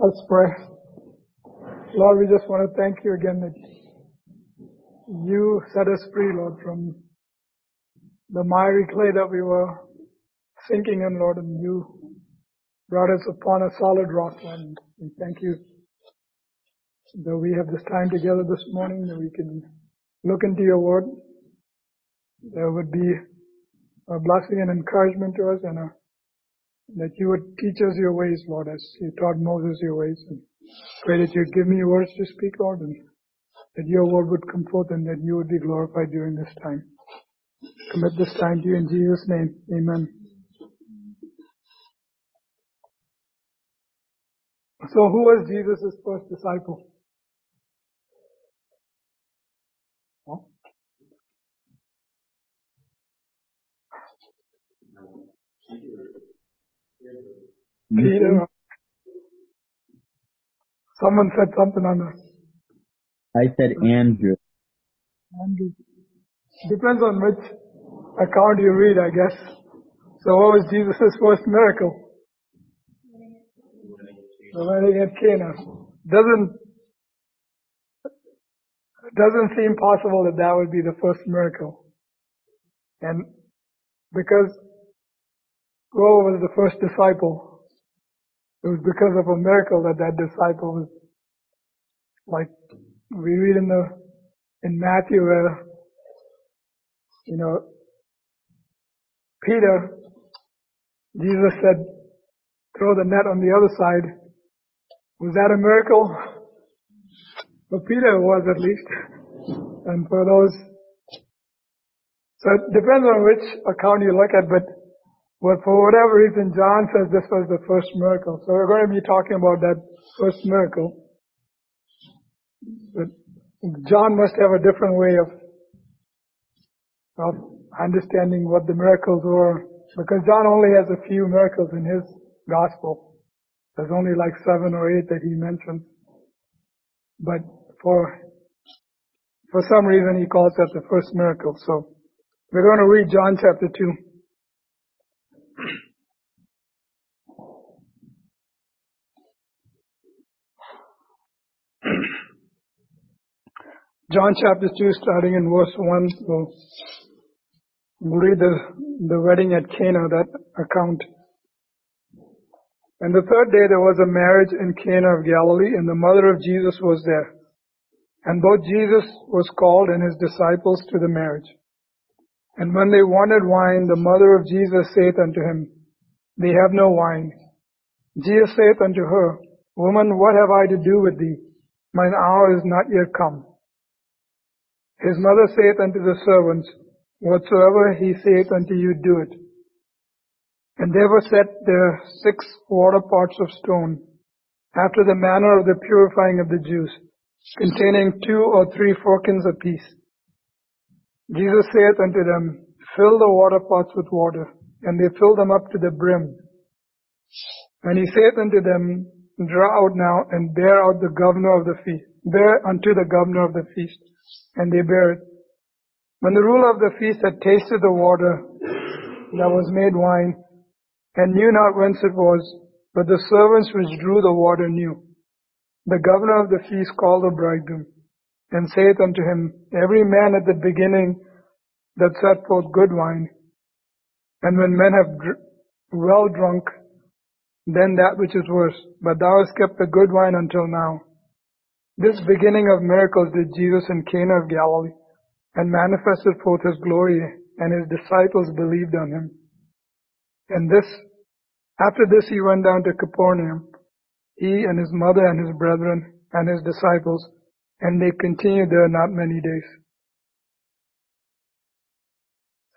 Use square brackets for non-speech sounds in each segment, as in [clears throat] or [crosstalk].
Let's pray. Lord, we just want to thank you again that you set us free, Lord, from the miry clay that we were sinking in, Lord, and you brought us upon a solid rock, and we thank you that we have this time together this morning, that we can look into your word. There would be a blessing and encouragement to us and a, that you would teach us your ways, Lord, as you taught Moses your ways. And pray that you'd give me words to speak, Lord, and that your word would come forth and that you would be glorified during this time. Commit this time to you in Jesus' name. Amen. So who was Jesus' first disciple? Peter. Someone said something on this. I said Andrew. Andrew. Depends on which account you read, I guess. So what was Jesus' first miracle? The wedding at Cana. Doesn't doesn't seem possible that that would be the first miracle. And because Who was the first disciple, it was because of a miracle that that disciple was like we read in the in Matthew where you know Peter Jesus said throw the net on the other side. Was that a miracle? For Peter it was at least. And for those so it depends on which account you look at but but for whatever reason John says this was the first miracle so we're going to be talking about that first miracle but John must have a different way of of understanding what the miracles were because John only has a few miracles in his gospel. There's only like seven or eight that he mentions. But for for some reason he calls that the first miracle. So we're going to read John chapter 2. John chapter 2 starting in verse 1. We'll, read the, the wedding at Cana, that account. And the third day there was a marriage in Cana of Galilee and the mother of Jesus was there. And both Jesus was called and his disciples to the marriage. And when they wanted wine, the mother of Jesus saith unto him, They have no wine. Jesus saith unto her, Woman, what have I to do with thee? Mine hour is not yet come. His mother saith unto the servants, Whatsoever he saith unto you, do it. And there were set there six water pots of stone, after the manner of the purifying of the Jews, containing two or three firkins apiece. Jesus saith unto them, Fill the water pots with water. And they filled them up to the brim. And he saith unto them, Draw out now and bear out the governor of the feast. Bear unto the governor of the feast and they bare it. When the ruler of the feast had tasted the water that was made wine, and knew not whence it was, but the servants which drew the water knew, the governor of the feast called the bridegroom, and saith unto him, Every man at the beginning that set forth good wine, and when men have dr- well drunk, then that which is worse. But thou hast kept the good wine until now. This beginning of miracles did Jesus in Cana of Galilee, and manifested forth his glory, and his disciples believed on him. And this, after this he went down to Capernaum, he and his mother and his brethren and his disciples, and they continued there not many days.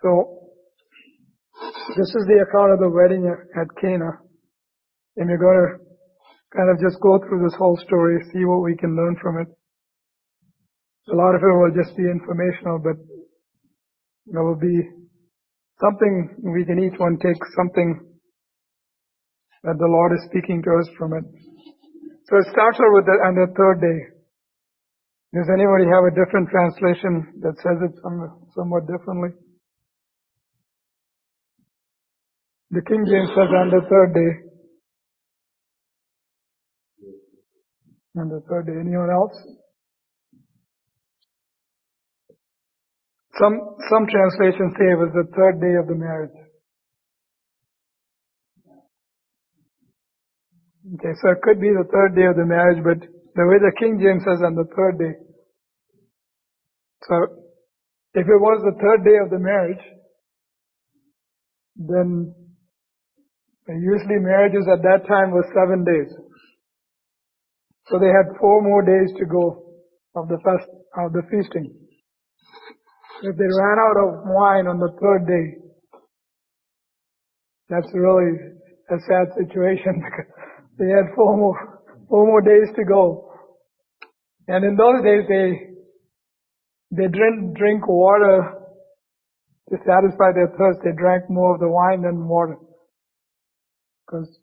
So, this is the account of the wedding at Cana. And we're going to kind of just go through this whole story, see what we can learn from it. A lot of it will just be informational, but there will be something we can each one take something that the Lord is speaking to us from it. So it starts out with the, on the third day. Does anybody have a different translation that says it some, somewhat differently? The King James says on the third day. on the third day. Anyone else? Some, some translations say it was the third day of the marriage. Okay, so it could be the third day of the marriage, but the way the King James says on the third day. So, if it was the third day of the marriage, then usually marriages at that time was seven days. So they had four more days to go of the fest, of the feasting. If they ran out of wine on the third day, that's really a sad situation [laughs] because they had four more, four more days to go. And in those days they, they didn't drink water to satisfy their thirst. They drank more of the wine than water. Because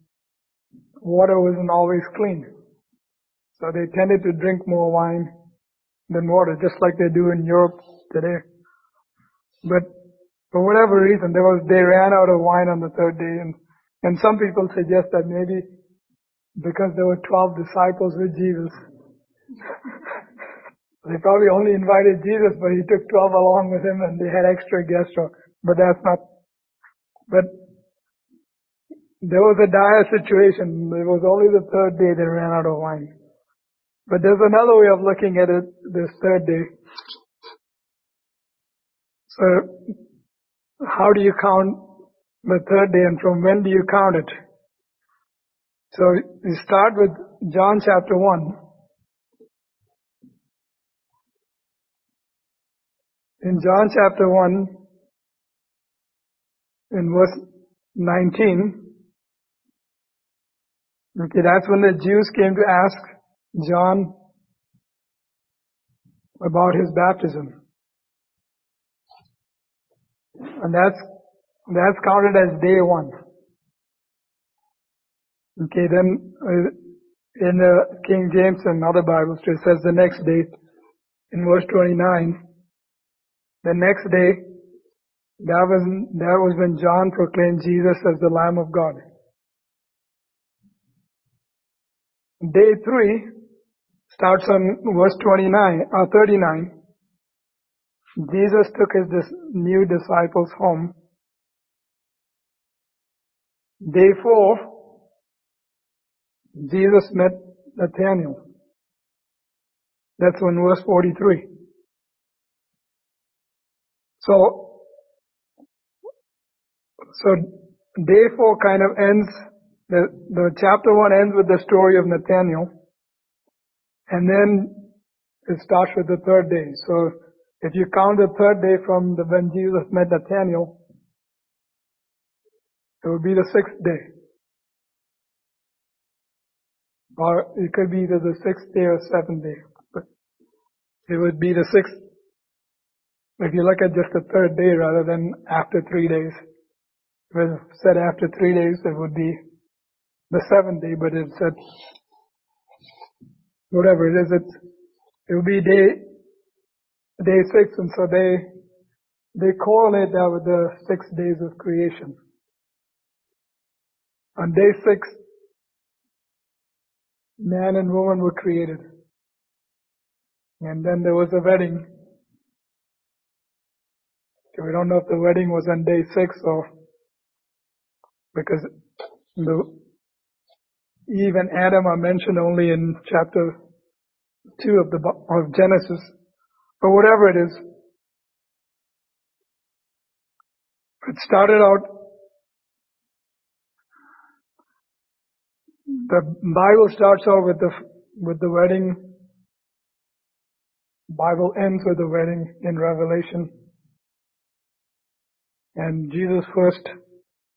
water wasn't always clean. So they tended to drink more wine than water, just like they do in Europe today. But for whatever reason, there was, they ran out of wine on the third day and, and some people suggest that maybe because there were 12 disciples with Jesus, they probably only invited Jesus, but he took 12 along with him and they had extra guests. But that's not, but there was a dire situation. It was only the third day they ran out of wine. But there's another way of looking at it this third day. So, how do you count the third day and from when do you count it? So, you start with John chapter 1. In John chapter 1, in verse 19, okay, that's when the Jews came to ask John about his baptism. And that's, that's counted as day one. Okay, then uh, in the King James and other Bibles it says the next day in verse 29. The next day, that was, that was when John proclaimed Jesus as the Lamb of God. Day three, starts on verse 29 or uh, 39. Jesus took his dis- new disciples home. Day four, Jesus met Nathaniel. That's on verse 43. So, so day four kind of ends, the, the chapter one ends with the story of Nathaniel. And then it starts with the third day. So if you count the third day from the, when Jesus met Nathaniel, it would be the sixth day. Or it could be either the sixth day or seventh day. But it would be the sixth. If you look at just the third day rather than after three days. It said after three days, it would be the seventh day, but it said whatever it is, it's, it will be day, day six, and so they, they correlate that with the six days of creation. On day six, man and woman were created. And then there was a wedding. We don't know if the wedding was on day six or because the Eve and Adam are mentioned only in chapter 2 of the of Genesis, but whatever it is. It started out, the Bible starts out with the, with the wedding. Bible ends with the wedding in Revelation. And Jesus' first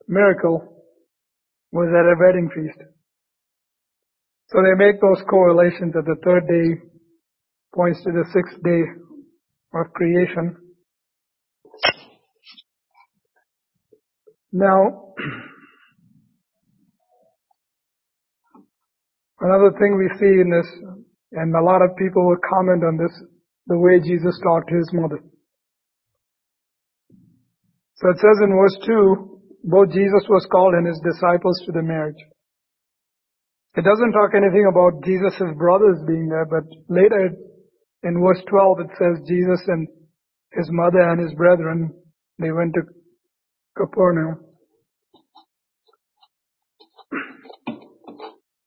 miracle was at a wedding feast. So they make those correlations that the third day points to the sixth day of creation. Now, [clears throat] another thing we see in this, and a lot of people will comment on this, the way Jesus talked to his mother. So it says in verse 2, both Jesus was called and his disciples to the marriage. It doesn't talk anything about Jesus' brothers being there, but later in verse 12 it says Jesus and his mother and his brethren, they went to Capernaum.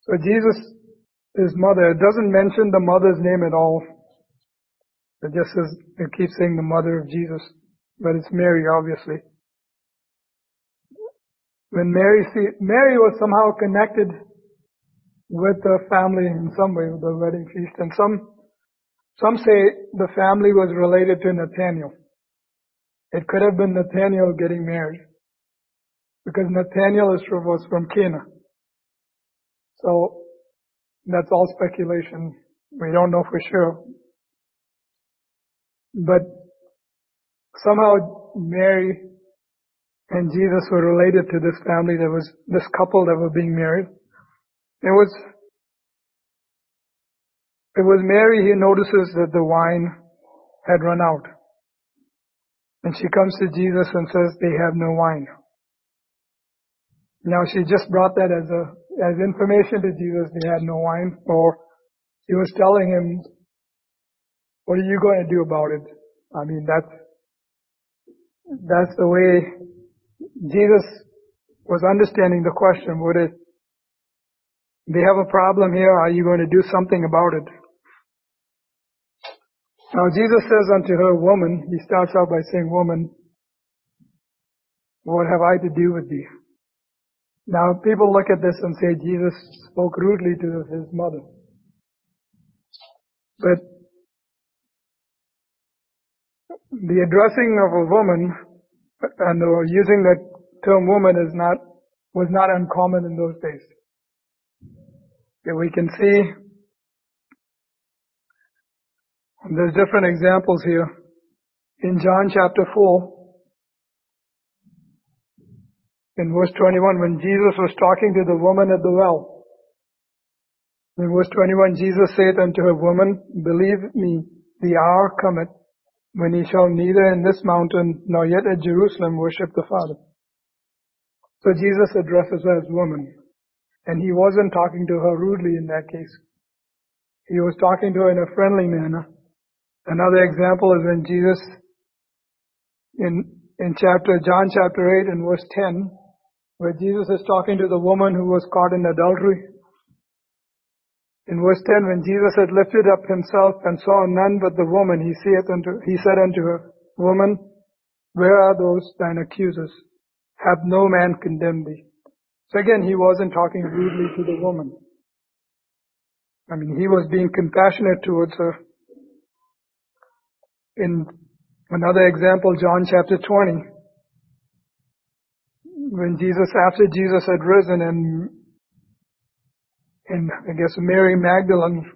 So Jesus, his mother, it doesn't mention the mother's name at all. It just says, it keeps saying the mother of Jesus, but it's Mary, obviously. When Mary see, Mary was somehow connected with the family in some way with the wedding feast, and some some say the family was related to Nathaniel. It could have been Nathaniel getting married, because Nathaniel is from, was from Cana. So that's all speculation. We don't know for sure. But somehow Mary and Jesus were related to this family that was, this couple that were being married. It was, it was Mary who notices that the wine had run out. And she comes to Jesus and says, they have no wine. Now she just brought that as a, as information to Jesus, they had no wine, or he was telling him what are you going to do about it? I mean, that's, that's the way Jesus was understanding the question. Would it, they have a problem here. Are you going to do something about it? Now Jesus says unto her, woman, he starts out by saying, woman, what have I to do with thee? Now people look at this and say Jesus spoke rudely to his mother. But the addressing of a woman and using the term woman is not was not uncommon in those days. Okay, we can see there's different examples here. In John chapter 4, in verse 21, when Jesus was talking to the woman at the well, in verse 21, Jesus said unto her, Woman, believe me, the hour cometh when he shall neither in this mountain nor yet at Jerusalem worship the Father. So Jesus addresses her as woman. And he wasn't talking to her rudely in that case. He was talking to her in a friendly manner. Another example is when Jesus, in, in chapter, John chapter 8 and verse 10, where Jesus is talking to the woman who was caught in adultery. In verse 10, when Jesus had lifted up himself and saw none but the woman, he saith unto, he said unto her, Woman, where are those thine accusers? Have no man condemned thee? So again, he wasn't talking rudely to the woman. I mean, he was being compassionate towards her. In another example, John chapter 20, when Jesus, after Jesus had risen and and I guess Mary Magdalene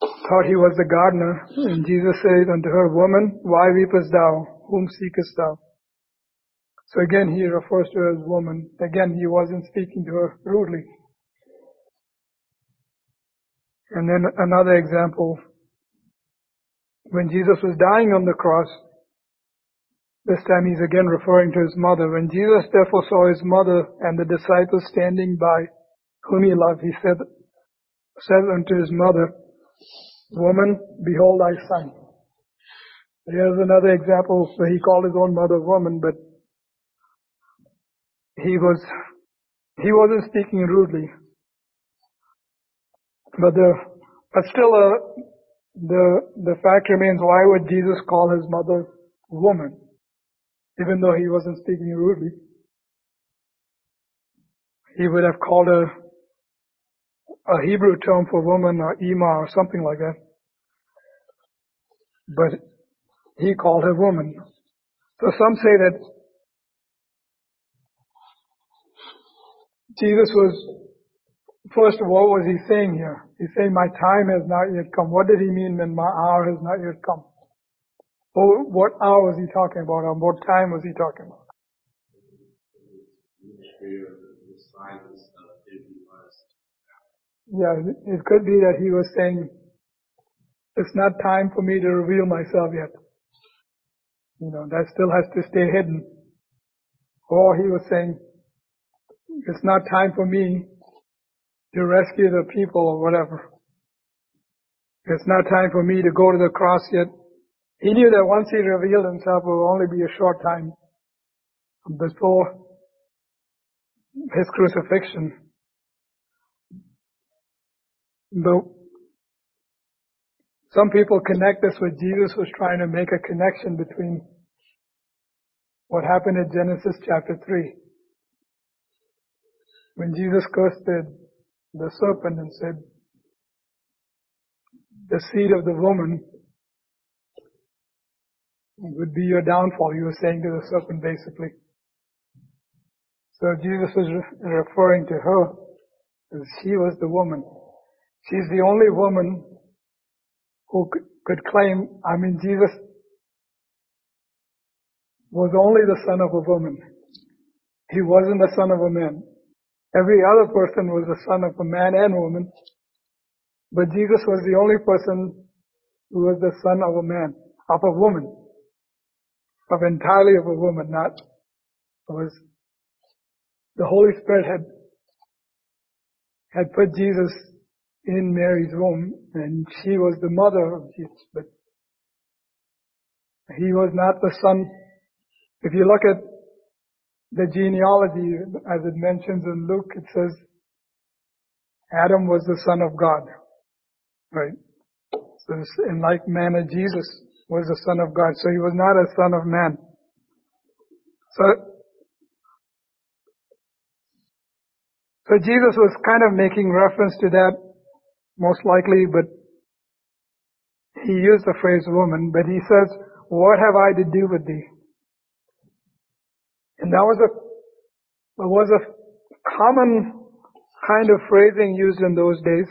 thought he was the gardener. And Jesus said unto her, Woman, why weepest thou? Whom seekest thou? So again, he refers to her as woman. Again, he wasn't speaking to her rudely. And then another example, when Jesus was dying on the cross, this time he's again referring to his mother. When Jesus therefore saw his mother and the disciples standing by whom he loved, he said, said unto his mother, Woman, behold thy son. Here's another example where he called his own mother woman, but he was, he wasn't speaking rudely. But the, but still, uh, the, the fact remains, why would Jesus call his mother woman? Even though he wasn't speaking rudely. He would have called her a Hebrew term for woman or Ima or something like that. But he called her woman. So some say that Jesus was, first of all, what was he saying here? He's saying, my time has not yet come. What did he mean when my hour has not yet come? Well, what hour was he talking about? Or what time was he talking about? Yeah, it could be that he was saying, it's not time for me to reveal myself yet. You know, that still has to stay hidden. Or he was saying, it's not time for me to rescue the people or whatever. It's not time for me to go to the cross yet. He knew that once he revealed himself, it would only be a short time before his crucifixion. Though some people connect this with Jesus was trying to make a connection between what happened in Genesis chapter 3. When Jesus cursed the, the serpent and said, the seed of the woman would be your downfall. You were saying to the serpent basically. So Jesus was re- referring to her as she was the woman. She's the only woman who could claim, I mean, Jesus was only the son of a woman. He wasn't the son of a man. Every other person was the son of a man and woman. But Jesus was the only person who was the son of a man, of a woman, of entirely of a woman, not was the Holy Spirit had had put Jesus in Mary's womb and she was the mother of Jesus, but he was not the son. If you look at the genealogy as it mentions in Luke, it says Adam was the son of God. Right. So in like manner, Jesus was the Son of God. So he was not a son of man. So, so Jesus was kind of making reference to that, most likely, but he used the phrase woman, but he says, what have I to do with thee? And that was a, it was a common kind of phrasing used in those days.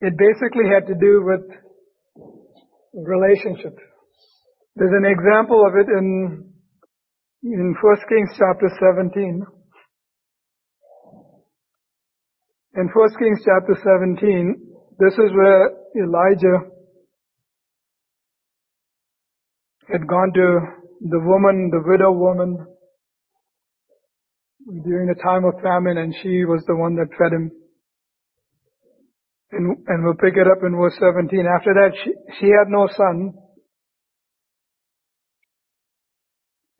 It basically had to do with relationship. There's an example of it in, in 1 Kings chapter 17. In 1 Kings chapter 17, this is where Elijah had gone to the woman, the widow woman, during the time of famine and she was the one that fed him. And, and we'll pick it up in verse 17. After that, she, she had no son.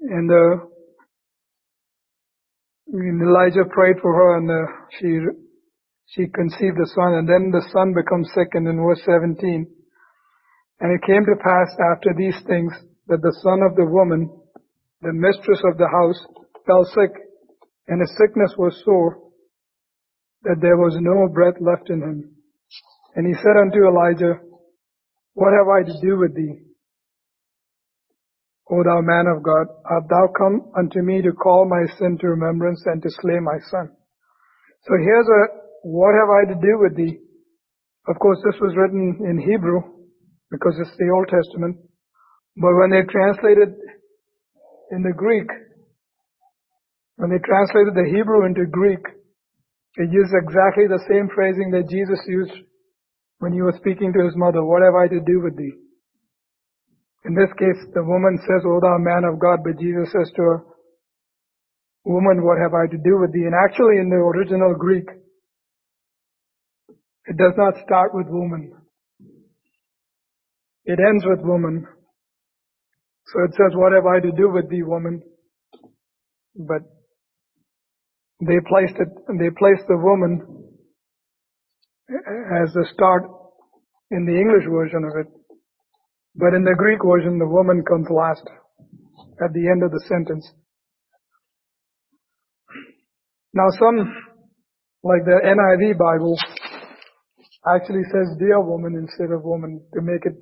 And, uh, and Elijah prayed for her and uh, she, she conceived a son and then the son becomes sick and in verse 17. And it came to pass after these things that the son of the woman, the mistress of the house, fell sick and his sickness was sore that there was no breath left in him. And he said unto Elijah, What have I to do with thee? O thou man of God, art thou come unto me to call my sin to remembrance and to slay my son? So here's a, what have I to do with thee? Of course, this was written in Hebrew because it's the Old Testament. But when they translated in the Greek, when they translated the Hebrew into Greek, it used exactly the same phrasing that Jesus used when he was speaking to his mother, what have I to do with thee? In this case, the woman says, O thou man of God, but Jesus says to her, Woman, what have I to do with thee? And actually in the original Greek, it does not start with woman. It ends with woman. So it says, what have I to do with thee, woman? But they placed it, they placed the woman as the start in the English version of it. But in the Greek version, the woman comes last at the end of the sentence. Now some, like the NIV Bible, actually says dear woman instead of woman to make it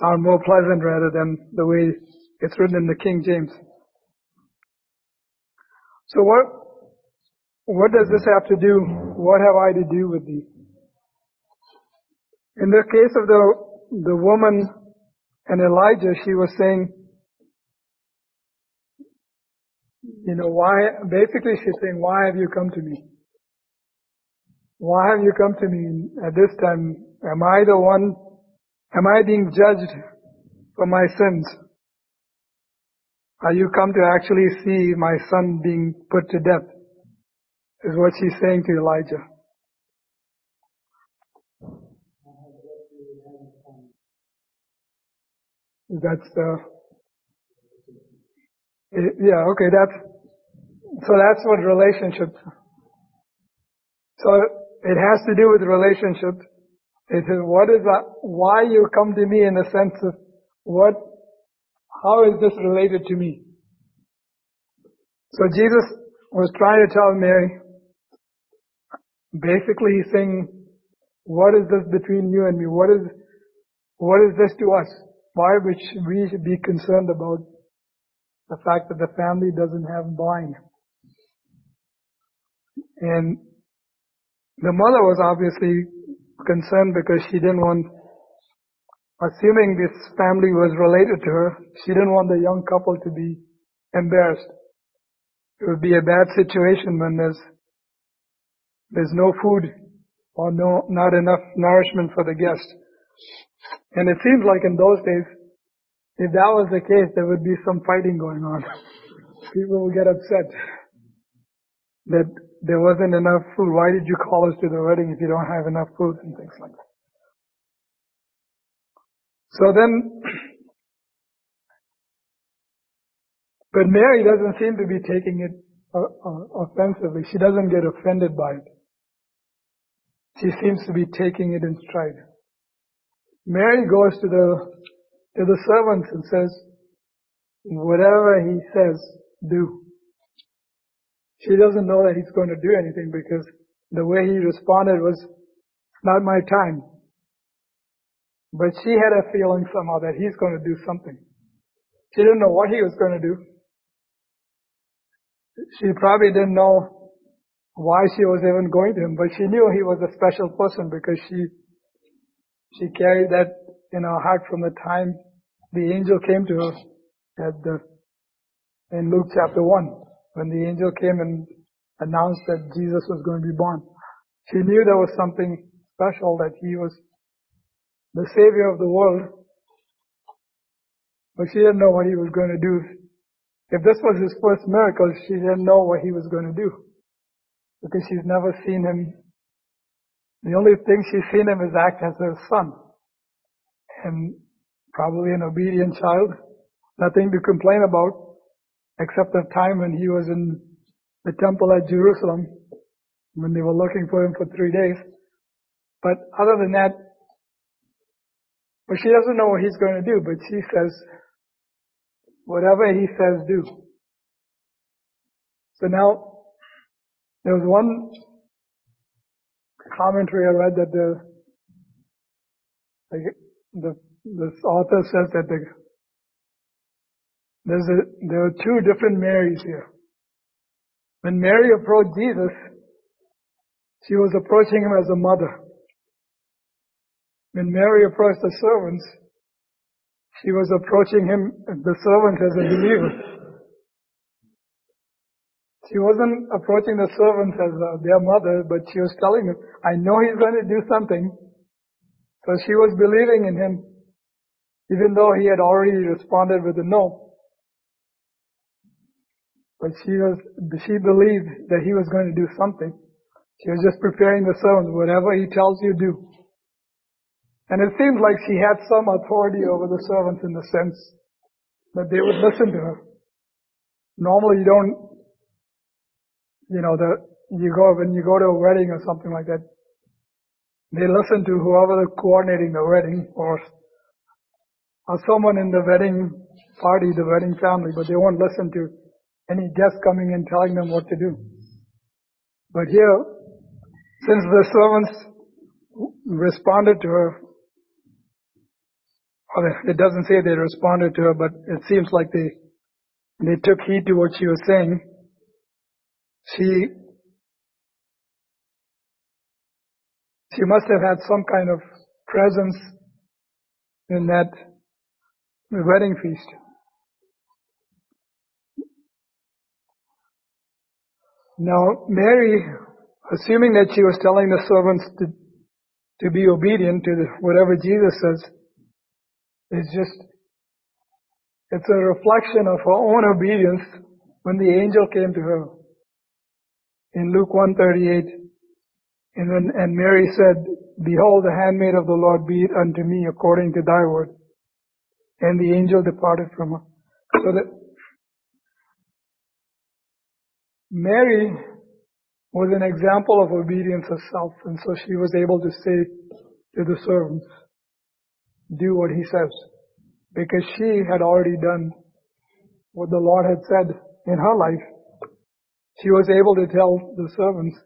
sound more pleasant rather than the way it's written in the King James. So what, what does this have to do? What have I to do with thee? In the case of the, the woman and Elijah, she was saying, you know, why, basically she's saying, why have you come to me? Why have you come to me at this time? Am I the one, am I being judged for my sins? Are you come to actually see my son being put to death? Is what she's saying to Elijah. That's the, yeah, okay, that's, so that's what relationship, so it has to do with relationship. It is what is that, why you come to me in the sense of what, how is this related to me? So Jesus was trying to tell Mary, basically he's saying, what is this between you and me? What is, what is this to us? Why would we be concerned about the fact that the family doesn't have wine? And the mother was obviously concerned because she didn't want, assuming this family was related to her, she didn't want the young couple to be embarrassed. It would be a bad situation when there's there's no food or no not enough nourishment for the guest. And it seems like in those days, if that was the case, there would be some fighting going on. [laughs] People would get upset that there wasn't enough food. Why did you call us to the wedding if you don't have enough food and things like that? So then, [clears throat] but Mary doesn't seem to be taking it uh, uh, offensively. She doesn't get offended by it. She seems to be taking it in stride. Mary goes to the to the servants and says, "Whatever he says, do." She doesn't know that he's going to do anything because the way he responded was, not my time. But she had a feeling somehow that he's going to do something. She didn't know what he was going to do. She probably didn't know why she was even going to him, but she knew he was a special person because she, she carried that in her heart from the time the angel came to her at the, in Luke chapter 1 when the angel came and announced that Jesus was going to be born. She knew there was something special that he was the savior of the world, but she didn't know what he was going to do. If this was his first miracle, she didn't know what he was going to do because she's never seen him. The only thing she's seen him is act as her son and probably an obedient child. Nothing to complain about except the time when he was in the temple at Jerusalem, when they were looking for him for three days. But other than that, well, she doesn't know what he's going to do, but she says, whatever he says, do. So now, there was one commentary I read that the, the, the author says that the there's a, there are two different Marys here. When Mary approached Jesus, she was approaching him as a mother. When Mary approached the servants, she was approaching him, the servant, as a believer. She wasn't approaching the servants as uh, their mother, but she was telling them, I know he's going to do something. So she was believing in him, even though he had already responded with a no. But she was, she believed that he was going to do something. She was just preparing the servants. Whatever he tells you, do. And it seems like she had some authority over the servants in the sense that they would listen to her. Normally you don't, you know, the, you go, when you go to a wedding or something like that, they listen to whoever is coordinating the wedding or, or someone in the wedding party, the wedding family, but they won't listen to any guest coming and telling them what to do. But here, since the servants responded to her, it doesn't say they responded to her, but it seems like they they took heed to what she was saying. She she must have had some kind of presence in that wedding feast. Now, Mary, assuming that she was telling the servants to, to be obedient to whatever Jesus says, is just It's a reflection of her own obedience when the angel came to her. In Luke 138, and, when, and Mary said, Behold, the handmaid of the Lord, be it unto me according to thy word. And the angel departed from her. So that Mary was an example of obedience herself, and so she was able to say to the servants, do what he says. Because she had already done what the Lord had said in her life. She was able to tell the servants,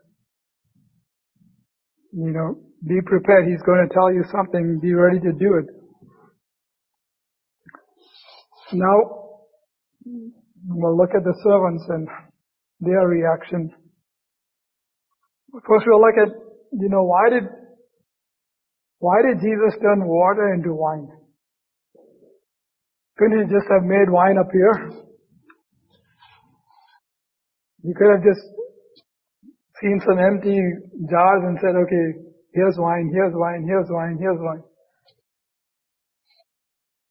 you know, be prepared. He's going to tell you something. Be ready to do it. Now, we'll look at the servants and their reaction. First we'll look at, you know, why did, why did Jesus turn water into wine? Couldn't he just have made wine appear? He could have just seen some empty jars and said, okay, here's wine, here's wine, here's wine, here's wine.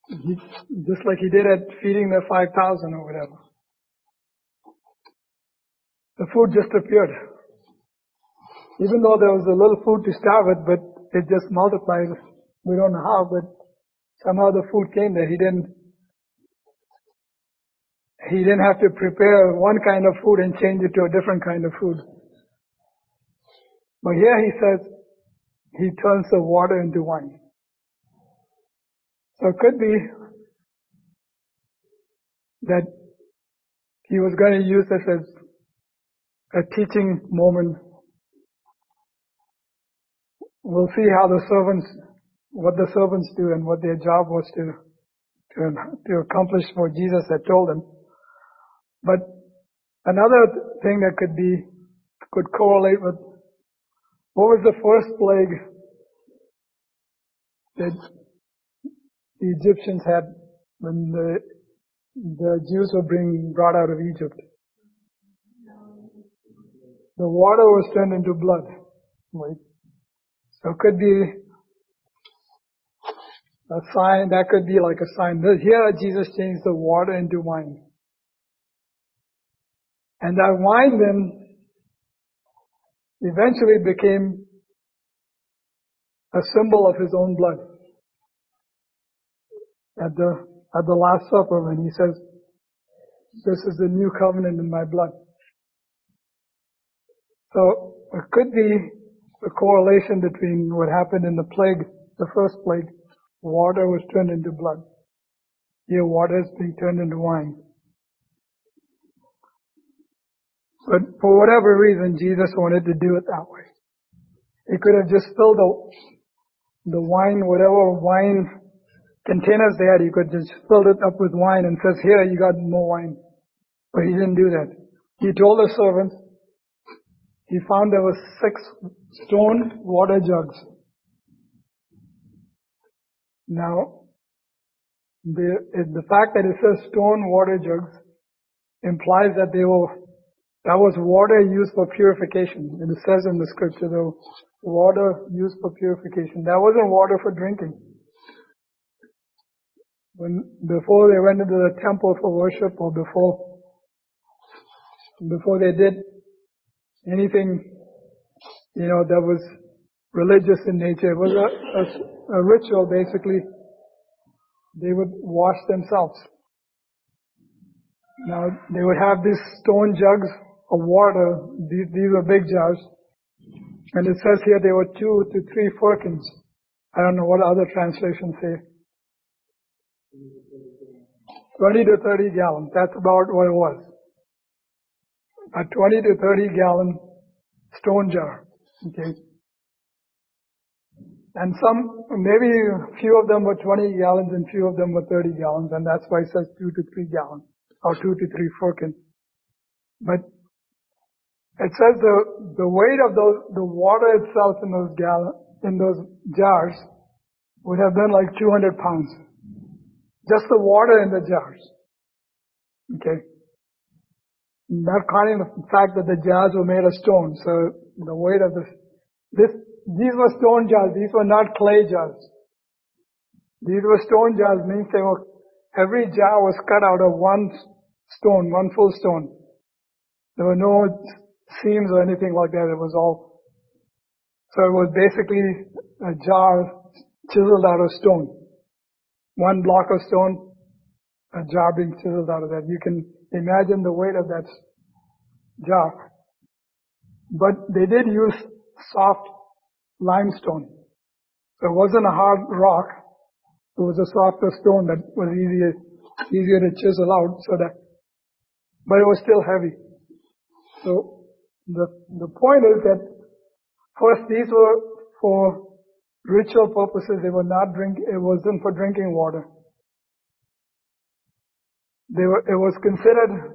He, just like he did at feeding the 5,000 or whatever. The food just appeared. Even though there was a little food to start with, but it just multiplied. We don't know how, but somehow the food came there. He didn't he didn't have to prepare one kind of food and change it to a different kind of food. But here he says he turns the water into wine. So it could be that he was going to use this as a teaching moment. We'll see how the servants, what the servants do and what their job was to, to, to accomplish what Jesus had told them. But another thing that could be, could correlate with what was the first plague that the Egyptians had when the, the Jews were being brought out of Egypt? The water was turned into blood. Right? So it could be a sign, that could be like a sign. Here Jesus changed the water into wine. And that wine then eventually became a symbol of his own blood. At the, at the Last Supper when he says, this is the new covenant in my blood. So it could be a correlation between what happened in the plague, the first plague, water was turned into blood. Here water is being turned into wine. But for whatever reason, Jesus wanted to do it that way. He could have just filled the, the wine, whatever wine containers they had, he could just fill it up with wine and says, here, you got more wine. But he didn't do that. He told the servants, he found there were six stone water jugs. Now, the, the fact that it says stone water jugs implies that they were that was water used for purification. It says in the scripture, though, water used for purification. That wasn't water for drinking. When, before they went into the temple for worship or before, before they did anything, you know, that was religious in nature, it was a, a, a ritual basically. They would wash themselves. Now, they would have these stone jugs of water. These, these were big jars. And it says here there were two to three firkins. I don't know what other translations say. 20 to 30 gallons. That's about what it was. A 20 to 30 gallon stone jar. Okay. And some, maybe few of them were 20 gallons and few of them were 30 gallons, and that's why it says two to three gallons, or two to three firkins. But it says the, the weight of those, the water itself in those gallon, in those jars would have been like 200 pounds. Just the water in the jars. Okay. Not counting the fact that the jars were made of stone. So the weight of this, this, these were stone jars. These were not clay jars. These were stone jars means they were every jar was cut out of one stone, one full stone. There were no seams or anything like that. It was all, so it was basically a jar chiseled out of stone. One block of stone, a jar being chiseled out of that. You can imagine the weight of that jar. But they did use soft limestone. So it wasn't a hard rock. It was a softer stone that was easier, easier to chisel out so that, but it was still heavy. So the, the point is that first these were for ritual purposes. They were not drink, it wasn't for drinking water. They were, it was considered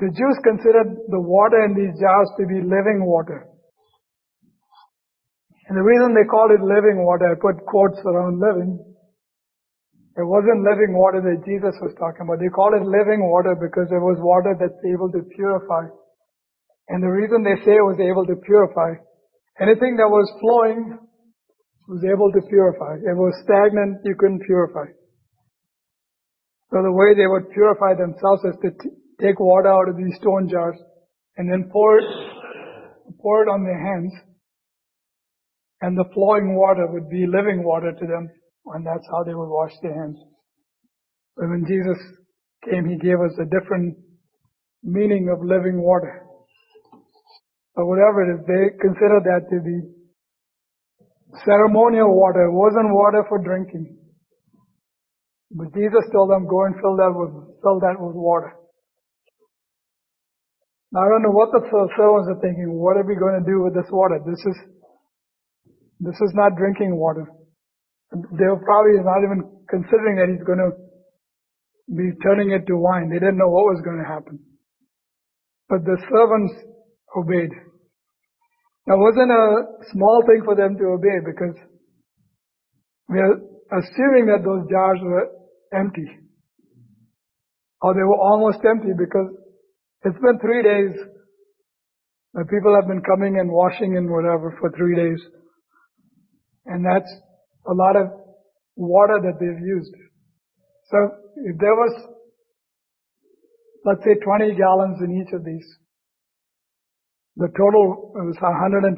the Jews considered the water in these jars to be living water. And the reason they called it living water, I put quotes around living, it wasn't living water that Jesus was talking about. They called it living water because it was water that's able to purify. And the reason they say it was able to purify, anything that was flowing was able to purify. If it was stagnant, you couldn't purify. So the way they would purify themselves is to t- take water out of these stone jars and then pour it, pour it on their hands. And the flowing water would be living water to them. And that's how they would wash their hands. But when Jesus came, He gave us a different meaning of living water. But whatever it is, they consider that to be ceremonial water. It wasn't water for drinking. But Jesus told them, go and fill that with, fill that with water. Now I don't know what the servants are thinking. What are we going to do with this water? This is, this is not drinking water. They were probably not even considering that he's going to be turning it to wine. They didn't know what was going to happen. But the servants obeyed. It wasn't a small thing for them to obey because we are assuming that those jars were empty. Or they were almost empty because it's been three days. The people have been coming and washing and whatever for three days. And that's a lot of water that they've used. So if there was, let's say 20 gallons in each of these, the total was 120